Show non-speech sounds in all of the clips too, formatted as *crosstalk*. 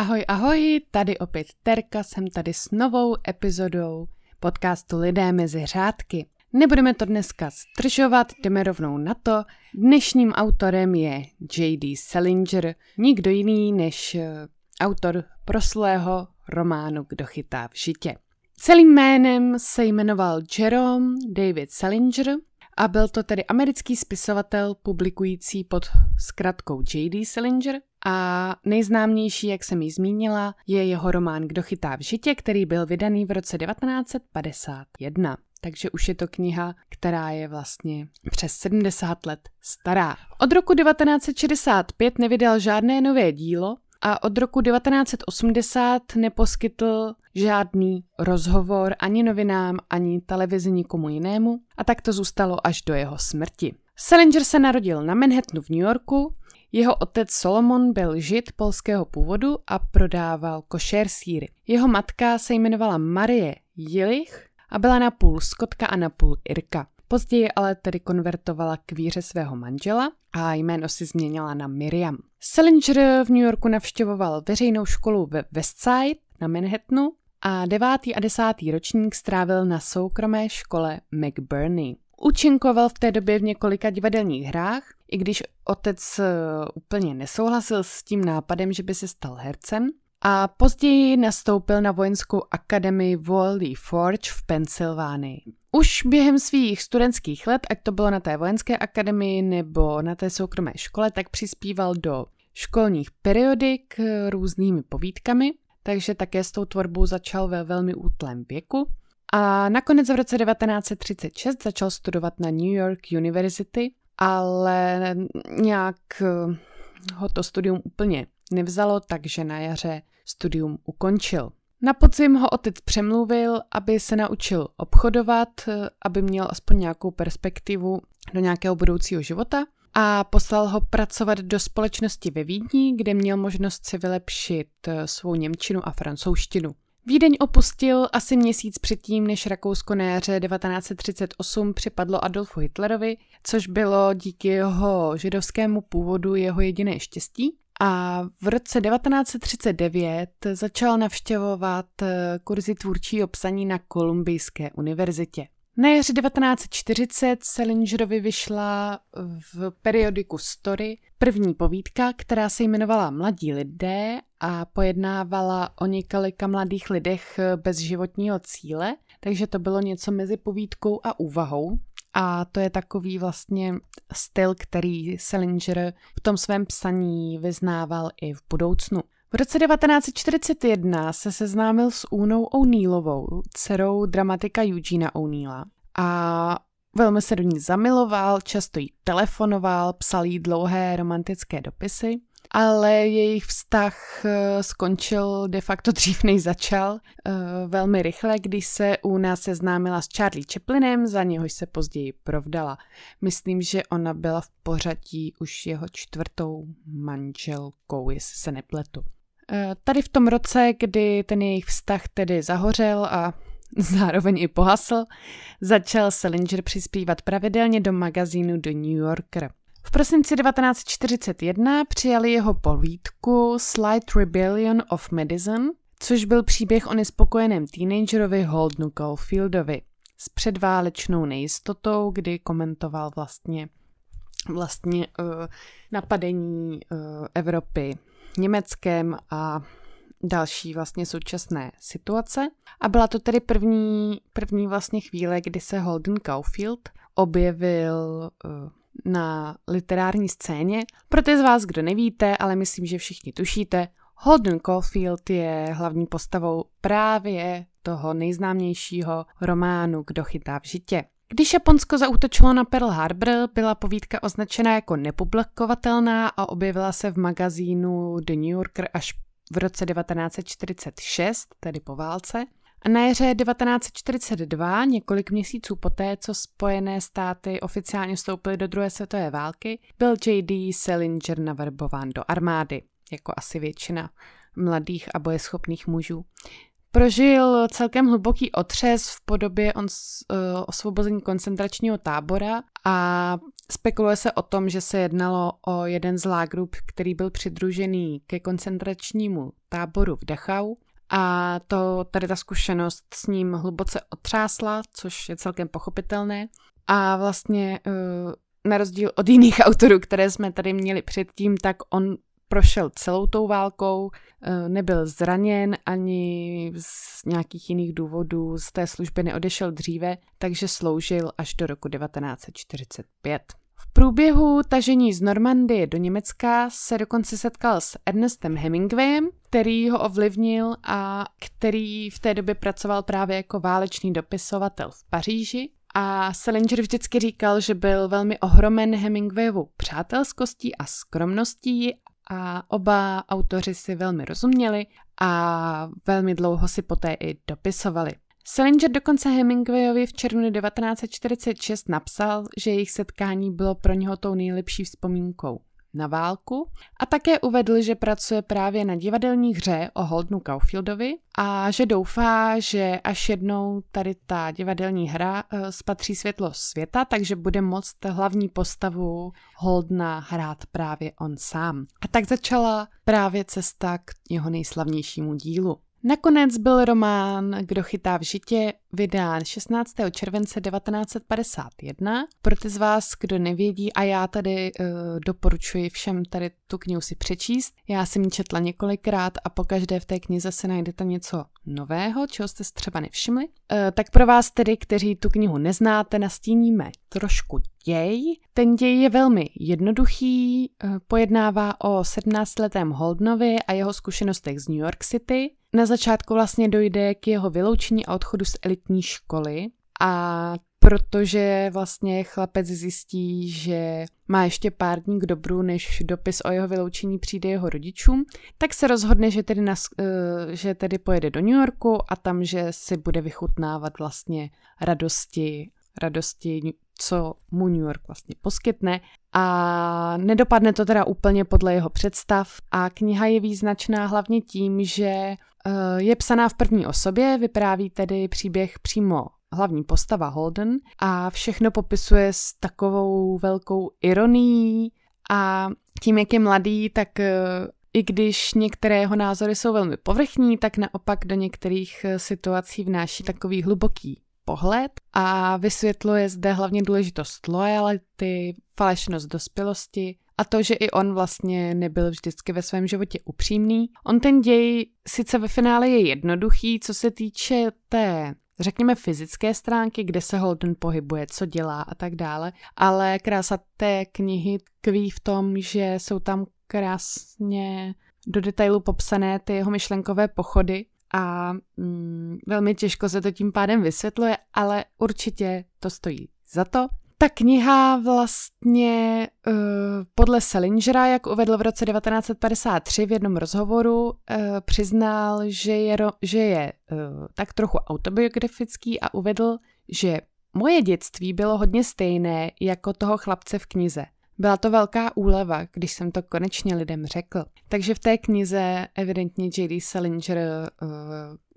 Ahoj, ahoj, tady opět Terka, jsem tady s novou epizodou podcastu Lidé mezi řádky. Nebudeme to dneska stržovat, jdeme rovnou na to. Dnešním autorem je J.D. Salinger, nikdo jiný než eh, autor proslého románu Kdo chytá v žitě. Celým jménem se jmenoval Jerome David Salinger a byl to tedy americký spisovatel publikující pod zkratkou J.D. Salinger a nejznámější, jak jsem ji zmínila, je jeho román Kdo chytá v žitě, který byl vydaný v roce 1951. Takže už je to kniha, která je vlastně přes 70 let stará. Od roku 1965 nevydal žádné nové dílo a od roku 1980 neposkytl žádný rozhovor ani novinám, ani televizi nikomu jinému a tak to zůstalo až do jeho smrti. Salinger se narodil na Manhattanu v New Yorku, jeho otec Solomon byl žid polského původu a prodával košer síry. Jeho matka se jmenovala Marie Jilich a byla napůl skotka a napůl Irka. Později ale tedy konvertovala k víře svého manžela a jméno si změnila na Miriam. Salinger v New Yorku navštěvoval veřejnou školu ve Westside na Manhattanu a devátý a desátý ročník strávil na soukromé škole McBurney. Učinkoval v té době v několika divadelních hrách, i když otec eh, úplně nesouhlasil s tím nápadem, že by se stal hercem, a později nastoupil na vojenskou akademii Wally Forge v Pensylvánii. Už během svých studentských let, ať to bylo na té vojenské akademii nebo na té soukromé škole, tak přispíval do školních periodik různými povídkami, takže také s tou tvorbou začal ve velmi útlém věku. A nakonec v roce 1936 začal studovat na New York University, ale nějak ho to studium úplně nevzalo, takže na jaře studium ukončil. Na podzim ho otec přemluvil, aby se naučil obchodovat, aby měl aspoň nějakou perspektivu do nějakého budoucího života a poslal ho pracovat do společnosti ve Vídni, kde měl možnost si vylepšit eh, svou němčinu a francouzštinu. Vídeň opustil asi měsíc předtím, než Rakousko na jaře 1938 připadlo Adolfu Hitlerovi, což bylo díky jeho židovskému původu jeho jediné štěstí a v roce 1939 začal navštěvovat eh, kurzy tvůrčího psaní na Kolumbijské univerzitě. Na jaře 1940 Salingerovi vyšla v periodiku Story první povídka, která se jmenovala Mladí lidé a pojednávala o několika mladých lidech eh, bez životního cíle, takže to bylo něco mezi povídkou a úvahou. A to je takový vlastně styl, který Salinger v tom svém psaní vyznával i v budoucnu. V roce 1941 se seznámil s Únou O'Neillovou, dcerou dramatika Eugena O'Neilla. A velmi se do ní zamiloval, často jí telefonoval, psal jí dlouhé romantické dopisy ale jejich vztah eh, skončil de facto dřív než začal. Eh, velmi rychle, když se u nás seznámila s Charlie Chaplinem, za něhož se později provdala. Myslím, že ona byla v pořadí už jeho čtvrtou manželkou, jestli se nepletu. Eh, tady v tom roce, kdy ten jejich vztah tedy zahořel a *laughs* zároveň i pohasl, začal Salinger přispívat pravidelně do magazínu The New Yorker. V prosinci 1941 přijali jeho povídku Slight Rebellion of Medicine, což byl příběh o nespokojeném teenagerovi Holdnu Caulfieldovi s předválečnou nejistotou, kdy komentoval vlastně, vlastně uh, napadení uh, Evropy Německem a další vlastně současné situace. A byla to tedy první, první vlastně chvíle, kdy se Holden Caulfield objevil uh, na literární scéně. Pro ty z vás, kdo nevíte, ale myslím, že všichni tušíte, Holden Caulfield je hlavní postavou právě toho nejznámějšího románu Kdo chytá v žitě. Když Japonsko zautočilo na Pearl Harbor, byla povídka označena jako nepublikovatelná a objevila se v magazínu The New Yorker až v roce 1946, tedy po válce. A na jaře 1942, několik měsíců poté, co Spojené státy oficiálně vstoupily do druhé světové války, byl J.D. Salinger navrbován do armády, jako asi většina mladých a bojeschopných mužů. prožil celkem hluboký otřes v podobě on, uh, osvobození koncentračního tábora a spekuluje se o tom, že se jednalo o jeden z lágrů, který byl přidružený ke koncentračnímu táboru v Dachau a to tady ta zkušenost s ním hluboce otřásla, což je celkem pochopitelné. A vlastně uh, na rozdíl od jiných *laughs* autorů, které jsme tady měli předtím, tak on prošel celou tou válkou, eh, nebyl zraněn ani z nějakých jiných důvodů, z té služby neodešel dříve, takže sloužil až do roku 1945. V průběhu tažení z Normandie do Německa se dokonce setkal s Ernestem Hemingwayem, který ho ovlivnil a který v té době pracoval právě jako válečný dopisovatel v Paříži. A Salinger vždycky říkal, že byl velmi ohromen Hemingwayovou přátelskostí a skromností a oba autoři si velmi rozuměli a velmi dlouho si poté i dopisovali. Salinger dokonce Hemingwayovi v červnu 1946 napsal, že jejich setkání bylo pro něho tou nejlepší vzpomínkou na válku a také uvedl, že pracuje právě na divadelní hře o Holdnu Caulfieldovi a že doufá, že až jednou tady ta divadelní hra uh, spatří světlo světa, takže bude moct hlavní postavu Holdna hrát právě on sám. A tak začala právě cesta k jeho nejslavnějšímu dílu. Nakonec byl román Kdo chytá v žitě vydán 16. července 1951. Pro ty z vás, kdo nevědí, a já tady uh, doporučuji všem tady tu knihu si přečíst. Já jsem ji četla několikrát a po každé v té knize se najdete něco nového, čeho jste třeba nevšimli. Uh, tak pro vás tedy, kteří tu knihu neznáte, nastíníme trošku děj. Ten děj je velmi jednoduchý, uh, pojednává o 17-letém Holdnovi a jeho zkušenostech z New York City. Na začátku vlastně dojde k jeho vyloučení a odchodu z elitní školy a protože vlastně chlapec zjistí, že má ještě pár dní k dobru, než dopis o jeho vyloučení přijde jeho rodičům, tak se rozhodne, že tedy, nas, eh, že tedy pojede do New Yorku a tam, že si bude vychutnávat vlastně radosti, radosti, co mu New York vlastně poskytne. A nedopadne to teda úplně podle jeho představ. A kniha je význačná hlavně tím, že eh, je psaná v první osobě, vypráví tedy příběh přímo hlavní postava Holden a všechno popisuje s takovou velkou ironií a tím, jak je mladý, tak eh, i když některé jeho názory jsou velmi povrchní, tak naopak do některých eh, situací vnáší takový hluboký pohled a vysvětluje zde hlavně důležitost lojality, falešnost dospělosti a to, že i on vlastně nebyl vždycky ve svém životě upřímný. On ten děj sice ve finále je jednoduchý, co se týče té řekněme fyzické stránky, kde se Holden pohybuje, co dělá a tak dále, ale krása té knihy tkví v tom, že jsou tam krásně do detailu popsané ty jeho myšlenkové pochody a mm, velmi těžko se to tím pádem vysvětluje, ale určitě to stojí za to. Ta kniha vlastně uh, podle Salingera, jak uvedl v roce 1953 v jednom rozhovoru, uh, přiznal, že je, že je uh, tak trochu autobiografický a uvedl, že moje dětství bylo hodně stejné jako toho chlapce v knize. Byla to velká úleva, když jsem to konečně lidem řekl. Takže v té knize evidentně J.D. Salinger uh,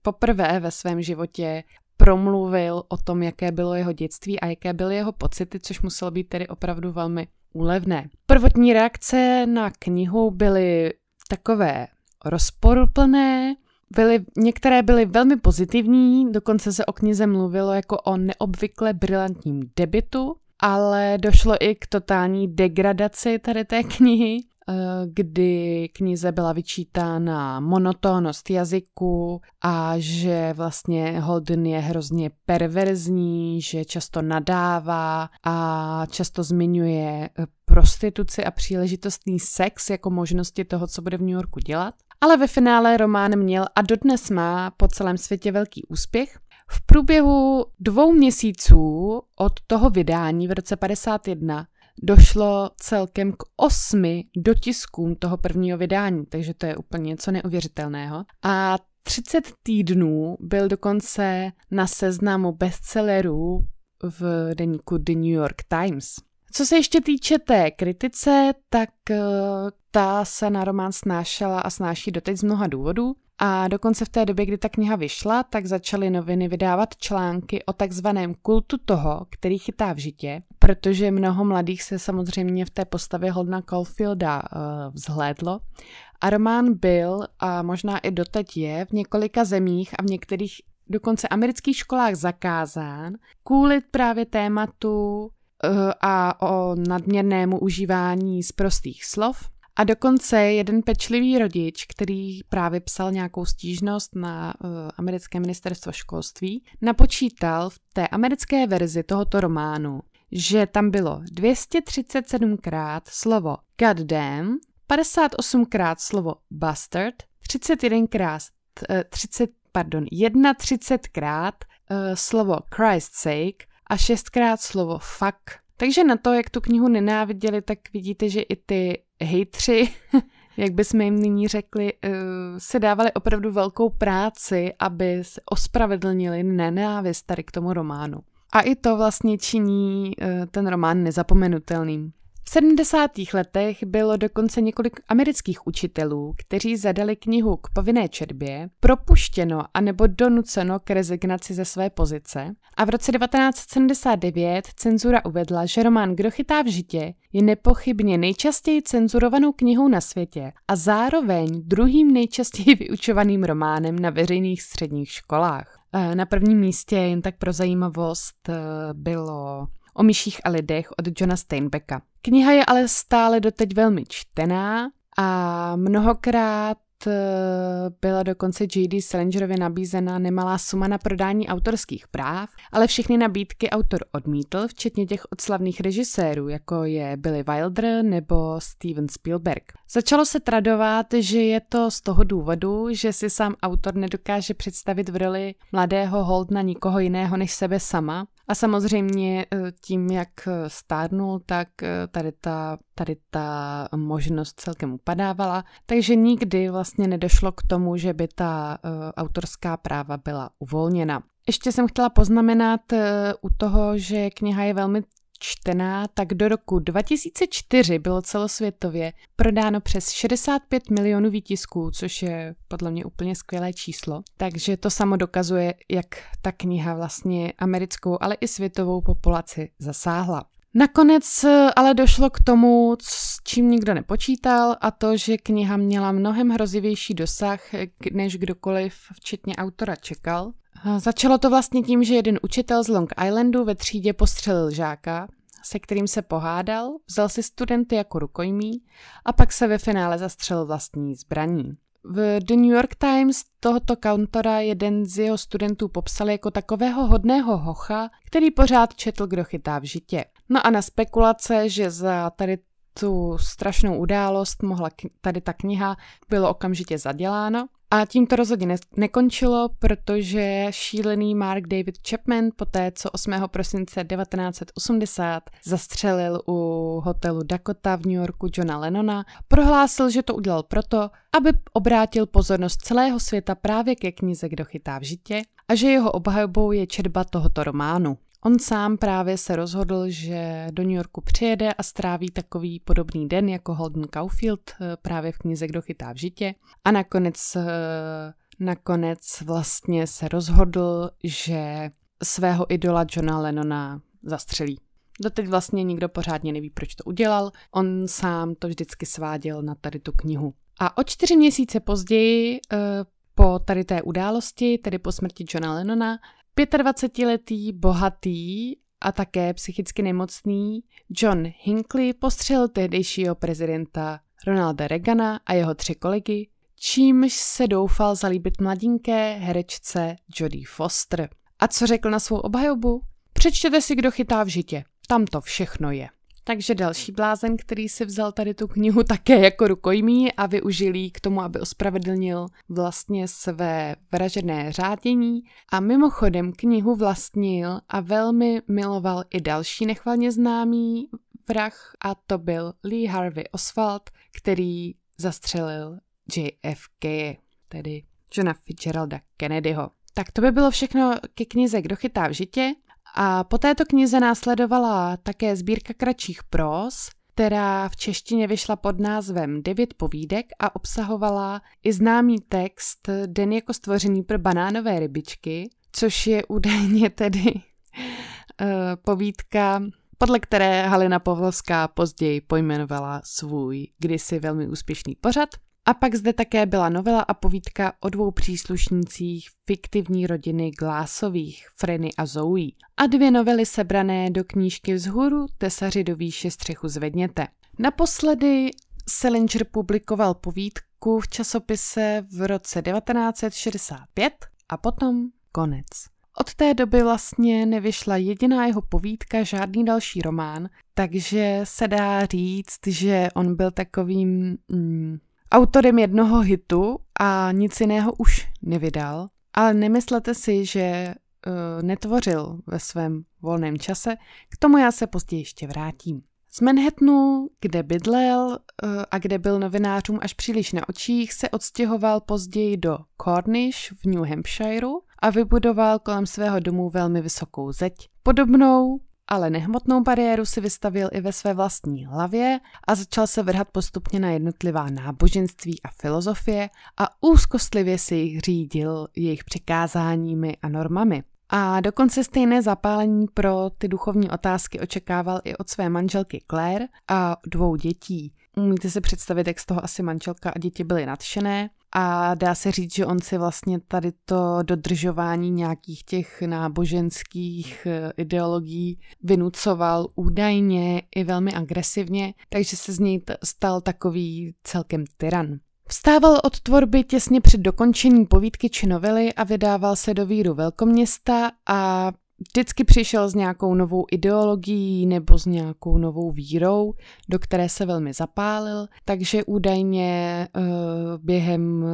poprvé ve svém životě promluvil o tom, jaké bylo jeho dětství a jaké byly jeho pocity, což muselo být tedy opravdu velmi úlevné. Prvotní reakce na knihu byly takové rozporuplné, byly, některé byly velmi pozitivní, dokonce se o knize mluvilo jako o neobvykle brilantním debitu, ale došlo i k totální degradaci tady té knihy, kdy knize byla vyčítána monotónnost jazyku a že vlastně Holden je hrozně perverzní, že často nadává a často zmiňuje eh, prostituci a příležitostný sex jako možnosti toho, co bude v New Yorku dělat. Ale ve finále román měl a dodnes má po celém světě velký úspěch v průběhu dvou měsíců od toho vydání v roce 51 došlo celkem k osmi dotiskům toho prvního vydání, takže to je úplně něco neuvěřitelného. A 30 týdnů byl dokonce na seznamu bestsellerů v deníku The New York Times. Co se ještě týče té kritice, tak eh, ta se na román snášela a snáší doteď z mnoha důvodů. A dokonce v té době, kdy ta kniha vyšla, tak začaly noviny vydávat články o takzvaném kultu toho, který chytá v žitě, protože mnoho mladých se samozřejmě v té postavě Holdna Caulfielda uh, vzhlédlo. A román byl, a možná i doteď je, v několika zemích a v některých dokonce amerických školách zakázán kvůli právě tématu eh, a o nadměrnému užívání z prostých slov. A dokonce jeden pečlivý rodič, který právě psal nějakou stížnost na uh, americké ministerstvo školství, napočítal v té americké verzi tohoto románu, že tam bylo 237krát slovo goddamn, 58krát slovo bastard, 31krát, uh, 30 pardon, 31krát uh, slovo Christ's sake a šestkrát slovo fuck. Takže na to, jak tu knihu nenáviděli, tak vidíte, že i ty hejtři, *laughs* jak bychom jim nyní řekli, uh, se dávali opravdu velkou práci, aby ospravedlnili nenávist tady k tomu románu. A i to vlastně činí uh, ten román nezapomenutelným. V 70. letech bylo dokonce několik amerických učitelů, kteří zadali knihu k povinné četbě, propuštěno anebo donuceno k rezignaci ze své pozice a v roce 1979 cenzura uvedla, že román Kdo chytá v žitě je nepochybně nejčastěji cenzurovanou knihou na světě a zároveň druhým nejčastěji *laughs* vyučovaným románem na veřejných středních školách. Eh, na prvním místě, jen tak pro zajímavost, eh, bylo o myších a lidech od Johna Steinbecka. Kniha je ale stále doteď velmi čtená a mnohokrát byla dokonce J.D. Salingerovi nabízena nemalá suma na prodání autorských práv, ale všechny nabídky autor odmítl, včetně těch od slavných režisérů, jako je Billy Wilder nebo Steven Spielberg. Začalo se tradovat, že je to z toho důvodu, že si sám autor nedokáže představit v roli mladého Holdna nikoho jiného než sebe sama a samozřejmě eh, tím, jak eh, stárnul, tak eh, tady ta, tady ta možnost celkem upadávala, takže nikdy vlastně nedošlo k tomu, že by ta autorská práva byla uvolněna. Ještě jsem chtěla poznamenat u toho, že kniha je velmi čtená, tak do roku 2004 bylo celosvětově prodáno přes 65 milionů výtisků, což je podle mě úplně skvělé číslo. Takže to samo dokazuje, jak ta kniha vlastně americkou, ale i světovou populaci zasáhla. Nakonec ale došlo k tomu, s čím nikdo nepočítal, a to, že kniha měla mnohem hrozivější dosah, než kdokoliv, včetně autora, čekal. Začalo to vlastně tím, že jeden učitel z Long Islandu ve třídě postřelil žáka, se kterým se pohádal, vzal si studenty jako rukojmí a pak se ve finále zastřelil vlastní zbraní. V The New York Times tohoto kantora jeden z jeho studentů popsal jako takového hodného hocha, který pořád četl, kdo chytá v žitě. No a na spekulace, že za tady tu strašnou událost mohla tady ta kniha bylo okamžitě zaděláno, a tím to rozhodně ne- nekončilo, protože šílený Mark David Chapman poté, co 8. prosince 1980 zastřelil u hotelu Dakota v New Yorku Johna Lennona, prohlásil, že to udělal proto, aby obrátil pozornost celého světa právě ke knize Kdo chytá v žitě a že jeho obhajobou je četba tohoto románu. On sám právě se rozhodl, že do New Yorku přijede a stráví takový podobný den jako Holden Caulfield eh, právě v knize Kdo chytá v žitě. A nakonec, eh, nakonec vlastně se rozhodl, že svého idola Johna Lennona zastřelí. Doteď vlastně nikdo pořádně neví, proč to udělal. On sám to vždycky sváděl na tady tu knihu. A o čtyři měsíce později, eh, po tady té události, tedy po smrti Johna Lennona, 25-letý, bohatý a také psychicky nemocný John Hinckley postřelil tehdejšího prezidenta Ronalda Reagana a jeho tři kolegy, čímž se doufal zalíbit mladinké herečce Jodie Foster. A co řekl na svou obhajobu? Přečtěte si, kdo chytá v žitě. Tam to všechno je. Takže další blázen, který si vzal tady tu knihu také jako rukojmí a využil ji k tomu, aby ospravedlnil vlastně své vražené řádění a mimochodem knihu vlastnil a velmi miloval i další nechvalně známý vrah a to byl Lee Harvey Oswald, který zastřelil JFK, tedy Johna Fitzgeralda Kennedyho. Tak to by bylo všechno ke knize Kdo chytá v žitě. A po této knize následovala také sbírka kratších pros, která v češtině vyšla pod názvem Devět povídek a obsahovala i známý text Den jako stvoření pro banánové rybičky, což je údajně tedy uh, povídka, podle které Halina Pavlovská později pojmenovala svůj kdysi velmi úspěšný pořad. A pak zde také byla novela a povídka o dvou příslušnících fiktivní rodiny Glásových, Freny a Zoe. A dvě novely sebrané do knížky Vzhůru Tesaři do výše střechu zvedněte. Naposledy Salinger publikoval povídku v časopise v roce 1965 a potom konec. Od té doby vlastně nevyšla jediná jeho povídka, žádný další román, takže se dá říct, že on byl takovým mm, autorem jednoho hitu a nic jiného už nevydal, ale nemyslete si, že uh, netvořil ve svém volném čase, k tomu já se později ještě vrátím. Z Manhattanu, kde bydlel uh, a kde byl novinářům až příliš na očích, se odstěhoval později do Cornish v New Hampshireu a vybudoval kolem svého domu velmi vysokou zeď. Podobnou ale nehmotnou bariéru si vystavil i ve své vlastní hlavě a začal se vrhat postupně na jednotlivá náboženství a filozofie a úzkostlivě si jich řídil jejich přikázáními a normami. A dokonce stejné zapálení pro ty duchovní otázky očekával i od své manželky Claire a dvou dětí. Umíte si představit, jak z toho asi manželka a děti byly nadšené a dá se říct, že on si vlastně tady to dodržování nějakých těch náboženských eh, ideologií vynucoval údajně i velmi agresivně, takže se z něj stal takový celkem tyran. Vstával od tvorby těsně před dokončením povídky či novely a vydával se do víru velkoměsta a vždycky přišel s nějakou novou ideologií nebo s nějakou novou vírou, do které se velmi zapálil, takže údajně uh, během uh,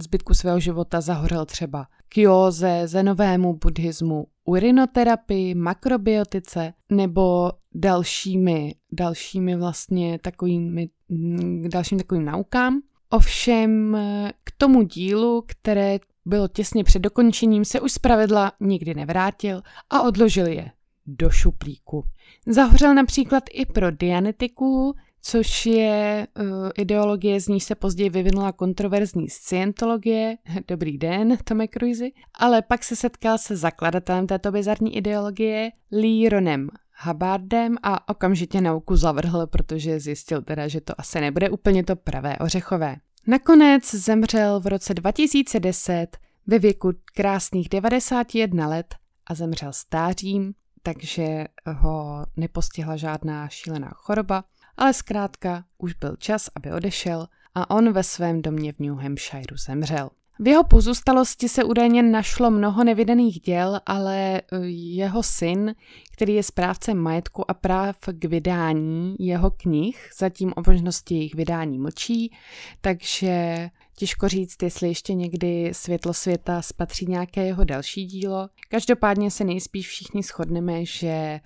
zbytku svého života zahorel třeba kioze, zenovému buddhismu, urinoterapii, makrobiotice nebo dalšími, dalšími vlastně takovými, mm, dalším takovým naukám. Ovšem k tomu dílu, které bylo těsně před dokončením, se už zpravidla nikdy nevrátil a odložil je do šuplíku. Zahořel například i pro dianetiku, což je uh, ideologie, z níž se později vyvinula kontroverzní scientologie. *laughs* Dobrý den, Tome Cruise. Ale pak se setkal se zakladatelem této bizarní ideologie, Lee Ronem Hubbardem a okamžitě nauku zavrhl, protože zjistil teda, že to asi nebude úplně to pravé ořechové. Nakonec zemřel v roce 2010 ve věku krásných 91 let a zemřel stářím, takže ho nepostihla žádná šílená choroba, ale zkrátka už byl čas, aby odešel a on ve svém domě v New Hampshireu zemřel. V jeho pozůstalosti se údajně našlo mnoho nevydaných děl, ale e, jeho syn, který je správcem majetku a práv k vydání jeho knih, zatím o možnosti jejich vydání mlčí, takže těžko říct, jestli ještě někdy Světlo světa spatří nějaké jeho další dílo. Každopádně se nejspíš všichni shodneme, že e,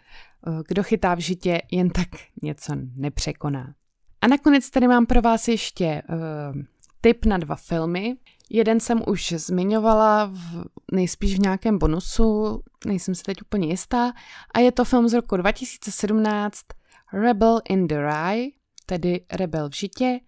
kdo chytá v žitě, jen tak něco nepřekoná. A nakonec tady mám pro vás ještě uh, tip na dva filmy. Jeden jsem už zmiňovala, v, nejspíš v nějakém bonusu, nejsem si teď úplně jistá, a je to film z roku 2017 Rebel in the Rye, tedy Rebel v žitě,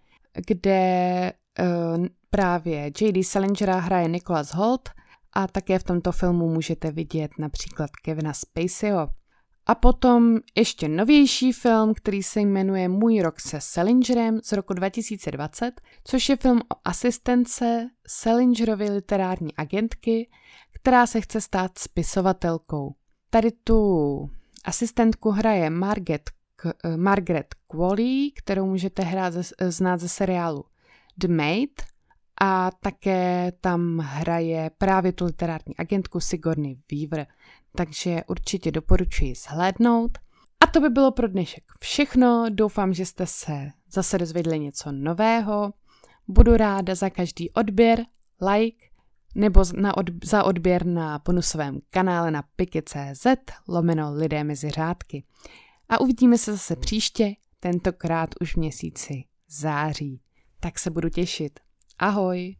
kde uh, právě J.D. Salingera hraje Nicholas Holt a také v tomto filmu můžete vidět například Kevina Spaceyho. A potom ještě novější film, který se jmenuje Můj rok se Salingerem z roku 2020, což je film o asistence Salingerovy literární agentky, která se chce stát spisovatelkou. Tady tu asistentku hraje Margaret, Margaret Qualley, kterou můžete hrát ze, znát ze seriálu The Maid a také tam hraje právě tu literární agentku Sigourney Weaver takže určitě doporučuji zhlédnout. A to by bylo pro dnešek všechno. Doufám, že jste se zase dozvěděli něco nového. Budu ráda za každý odběr, like nebo na od, za odběr na bonusovém kanále na piky.cz lomeno lidé mezi řádky. A uvidíme se zase příště, tentokrát už v měsíci září. Tak se budu těšit. Ahoj!